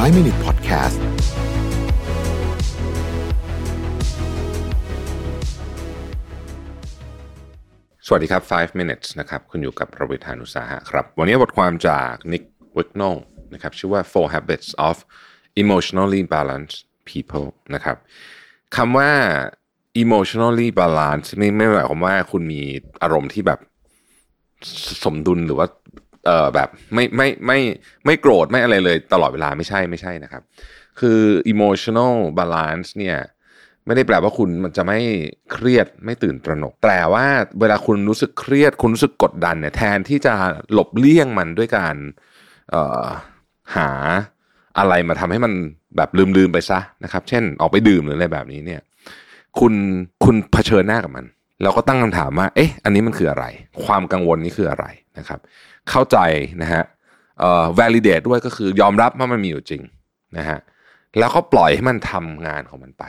5 Minute Podcast สวัสดีครับ 5 minutes นะครับ คุณอยู่กับประวิทานุสาหะครับ วันนี้บทความจากนิกวิกโนนะครับ ชื่อว่า four habits of emotionally balanced people นะครับคำว่า emotionally balanced นี่ไม่หมายความว่าคุณมีอารมณ์ที่แบบสมดุลหรือว่า เออแบบไม่ไม่ไม่ไม่โกรธไม่อะไรเลยตลอดเวลาไม่ใช่ไม่ใช่นะครับ คือ emotional balance เนี่ยไม่ได้แปลว่าคุณมันจะไม่เครียดไม่ตื่นตระหนกแปลว่าเวลาคุณรู้สึกเครียด คุณรู้สึกกดดันเนี่ยแทนที่จะหลบเลี่ยงมันด้วยการเอ่อหาอะไรมาทำให้มันแบบลืมๆไปซะนะครับ เช่นออกไปดื่มหรืออะไรแบบนี้เนี่ย คุณคุณเผชิญหน้ากับมัน แล้วก็ตั้งคำถามว่า เอ๊ะ อันนี้มันคืออะไร ความกังวลนี้คืออะไรนะครับ เข้าใจนะฮะเอ่อ validate ด้วยก็คือยอมรับว่ามันมีอยู่จริงนะฮะ แล้วก็ปล่อยให้มันทำงานของมันไป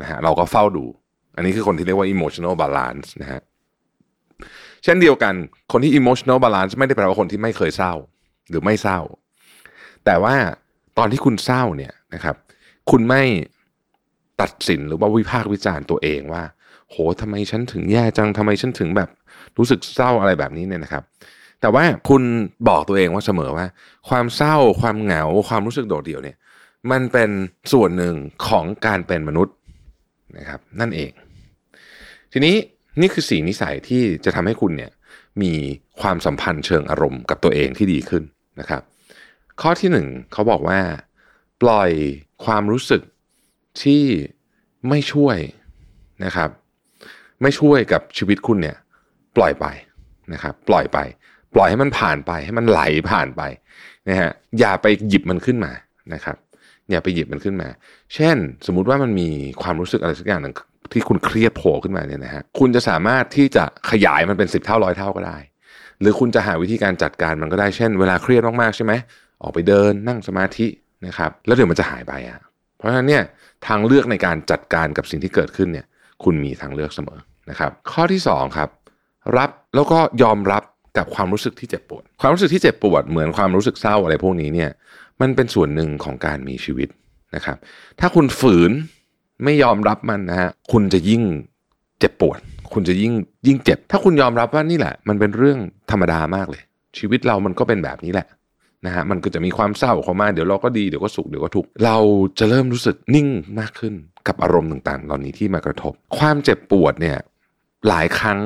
นะฮะ เราก็เฝ้าดู อันนี้คือคนที่เรียกว่า emotional balance นะฮะ เช่นเดียวกัน คนที่ emotional balance ไม่ได้แปลว่าคนที่ไม่เคยเศร้า หรือไม่เศร้า แต่ว่าตอนที่คุณเศร้าเนี่ยนะครับ คุณไม่ตัดสินหรือว่าวิพากษ์วิจารณ์ตัวเองว่า โหทำไมฉันถึงแย่จังทำไมฉันถึงแบบรู้สึกเศร้าอะไรแบบนี้เนี่ยนะครับ แต่ว่าคุณบอกตัวเองว่าเสมอว่า ความเศร้าความเหงาความรู้สึกโดดเดี่ยวเนี่ย มันเป็นส่วนหนึ่งของการเป็นมนุษย์นะครับ นั่นเอง ทีนี้นี่คือสีนิสัยที่จะทำให้คุณเนี่ยมีความสัมพันธ์เชิงอารมณ์กับตัวเองที่ดีขึ้นนะครับ ข้อที่หนึ่งเขาบอกว่า ปล่อยความรู้สึกที่ไม่ช่วยนะครับ ไม่ช่วยกับชีวิตคุณเนี่ยปล่อยไปนะครับปล่อยไป ปล่อยให้มันผ่านไปให้มันไหลผ่านไปนะฮะอย่าไปหยิบมันขึ้นมานะครับอย่าไปหยิบมันขึ้นมา เช่น สมมุติว่ามันมีความรู้สึกอะไรสักอย่างหนึ่งที่คุณเครียดโผล่ขึ้นมาเนี่ยนะฮะคุณจะสามารถที่จะขยายมันเป็นสิบเท่าร้อยเท่าก็ได้ หรือคุณจะหาวิธีการจัดการมันก็ได้เช่น เวลาเครียดมากๆใช่ไหมออกไปเดินนั่งสมาธินะครับ แล้วเดี๋ยวมันจะหายไปอะเพราะฉะนั้นเนี่ยทางเลือกในการจัดการกับสิ่งที่เกิดขึ้นเนี่ย คุณมีทางเลือกเสมอนะครับ ข้อที่สองครับรับแล้วก็ยอมรับกับความรู้สึกที่เจ็บปวด ความรู้สึกที่เจ็บปวดเหมือนความรู้สึกเศร้าอะไรพวกนี้เนี่ยมันเป็นส่วนหนึ่งของการมีชีวิตนะครับ ถ้าคุณฝืนไม่ยอมรับมันนะฮะคุณจะยิ่งเจ็บปวด คุณจะยิ่งยิ่งเจ็บ ถ้าคุณยอมรับว่านี่แหละ มันเป็นเรื่องธรรมดามากเลย ชีวิตเรามันก็เป็นแบบนี้แหละนะฮะมันก็จะมีความเศร้าเข้ามาเดี๋ยวเราก็ดีเดี๋ยวก็สุขเดี๋ยวก็ทุกข์เราจะเริ่มรู้สึกนิ่งมากขึ้น กับอารมณ์ต่างๆ เหล่านี้ที่มากระทบ ความเจ็บปวดเนี่ยหลายครั้ง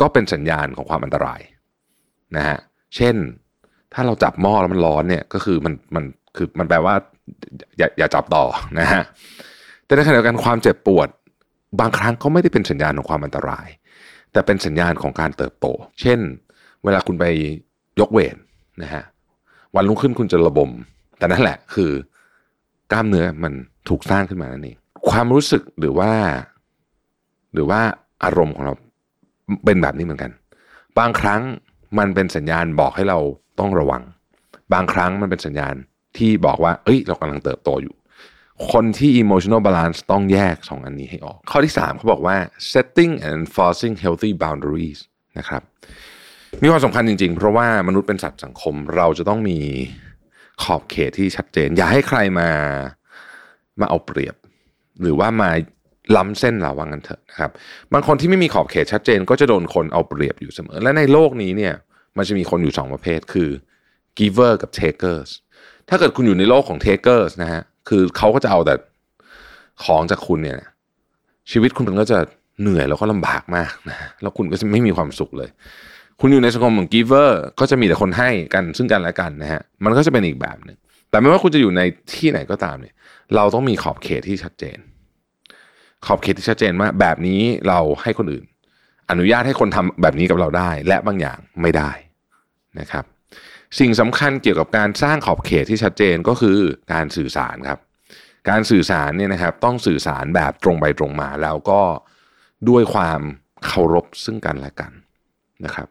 ก็เป็นสัญญาณของความอันตรายนะฮะเช่นถ้าเราจับหม้อแล้วมันร้อนเนี่ยก็คือมันมันคือมันแปลว่าอย่าอย่าจับต่อนะฮะแต่ในขณะเดียวกันความเจ็บปวด บางครั้งก็ไม่ได้เป็นสัญญาณของความอันตราย แต่เป็นสัญญาณของการเติบโต เช่น เวลาคุณไปยกเวทนะฮะวันรุ่งขึ้นคุณจะระบม แต่นั่นแหละคือกล้ามเนื้อมันถูกสร้างขึ้นมานั่นเอง ความรู้สึกหรือว่า หรือว่าอารมณ์ของเราเป็นแบบนี้เหมือนกัน บางครั้งมันเป็นสัญญาณบอกให้เราต้องระวัง บางครั้งมันเป็นสัญญาณที่บอกว่า เอ้ย เรากำลังเติบโตอยู่ คนที่ emotional balance ต้องแยกสองอันนี้ให้ออก ข้อที่ 3 เขาบอกว่า setting and enforcing healthy boundaries นะครับ มีความสำคัญจริง ๆ เพราะว่ามนุษย์เป็นสัตว์สังคม เราจะต้องมีขอบเขตที่ชัดเจน อย่าให้ใครมามาเอาเปรียบ หรือว่ามาล้ำเส้นเราว่างันเถอะนะครับ บางคนที่ไม่มีขอบเขตชัดเจน ก็จะโดนคนเอาเปรียบอยู่เสมอ และในโลกนี้เนี่ย มันจะมีคนอยู่สองประเภทคือ giver กับ takers ถ้าเกิดคุณอยู่ในโลกของ takers นะฮะ คือเขาก็จะเอาแต่ของจากคุณเนี่ย ชีวิตคุณมันก็จะเหนื่อยแล้วก็ลำบากมากนะ แล้วคุณก็จะไม่มีความสุขเลย คุณอยู่ในสังคมของ giver ก็จะมีแต่คนให้กันซึ่งกันและกันนะฮะ มันก็จะเป็นอีกแบบหนึ่ง แต่ไม่ว่าคุณจะอยู่ในที่ไหนก็ตามเนี่ย เราต้องมีขอบเขตที่ชัดเจน ขอบเขตที่ชัดเจนว่าแบบนี้เราให้คนอื่น อนุญาตให้คนทำแบบนี้กับเราได้ และบางอย่างไม่ได้นะครับ สิ่งสำคัญเกี่ยวกับการสร้างขอบเขตที่ชัดเจนก็คือการสื่อสารครับ การสื่อสารเนี่ยนะครับ ต้องสื่อสารแบบตรงไปตรงมา แล้วก็ด้วยความเคารพซึ่งกันและกันนะครับ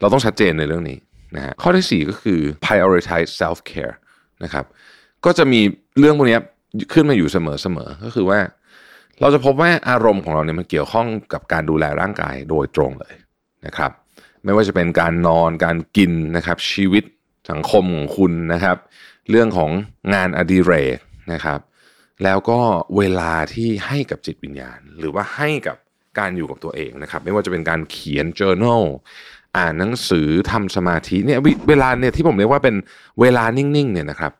เราต้องชัดเจนในเรื่องนี้นะฮะข้อที่ 4 ก็คือ prioritize self care นะครับ ก็จะมีเรื่องพวกนี้ขึ้นมาอยู่เสมอๆก็คือว่า เราจะพบว่าอารมณ์ของเราเนี่ยมันเกี่ยวข้องกับการดูแลร่างกายโดยตรงเลยนะครับ ไม่ว่าจะเป็นการนอนการกินนะครับ ชีวิตสังคมของคุณนะครับ เรื่องของงานอดิเรกนะครับ แล้วก็เวลาที่ให้กับจิตวิญญาณ หรือว่าให้กับการอยู่กับตัวเองนะครับ ไม่ว่าจะเป็นการเขียน journal อ่านหนังสือทำสมาธิเนี่ยเวลาเนี่ยที่ผมเรียกว่าเป็นเวลานิ่งๆเนี่ยนะครับ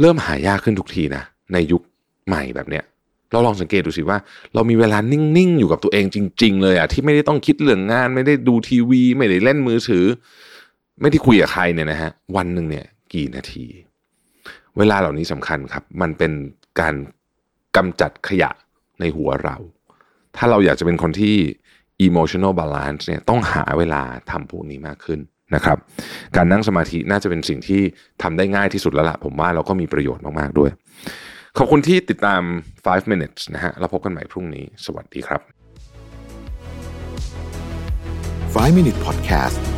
เริ่มหายากขึ้นทุกทีนะในยุคใหม่แบบเนี้ยเราลองสังเกตดูสิว่า เรามีเวลานิ่งๆอยู่กับตัวเองจริง ๆ เลยอะที่ไม่ได้ต้องคิดเรื่องงาน ไม่ได้ดูทีวี ไม่ได้เล่นมือถือ ไม่ได้คุยกับใครเนี่ยนะฮะวันหนึ่งเนี่ยกี่นาที เวลาเหล่านี้สำคัญครับ มันเป็นการกำจัดขยะในหัวเรา ถ้าเราอยากจะเป็นคนที่ emotional balance เนี่ยต้องหาเวลาทำพวกนี้มากขึ้นนะครับ การนั่งสมาธิน่าจะเป็นสิ่งที่ทำได้ง่ายที่สุดแล้วล่ะผมว่าเราก็มีประโยชน์มากๆด้วย ขอบคุณที่ติดตาม 5 minutes นะฮะเราพบกันใหม่พรุ่งนี้ สวัสดีครับ 5 Minute Podcast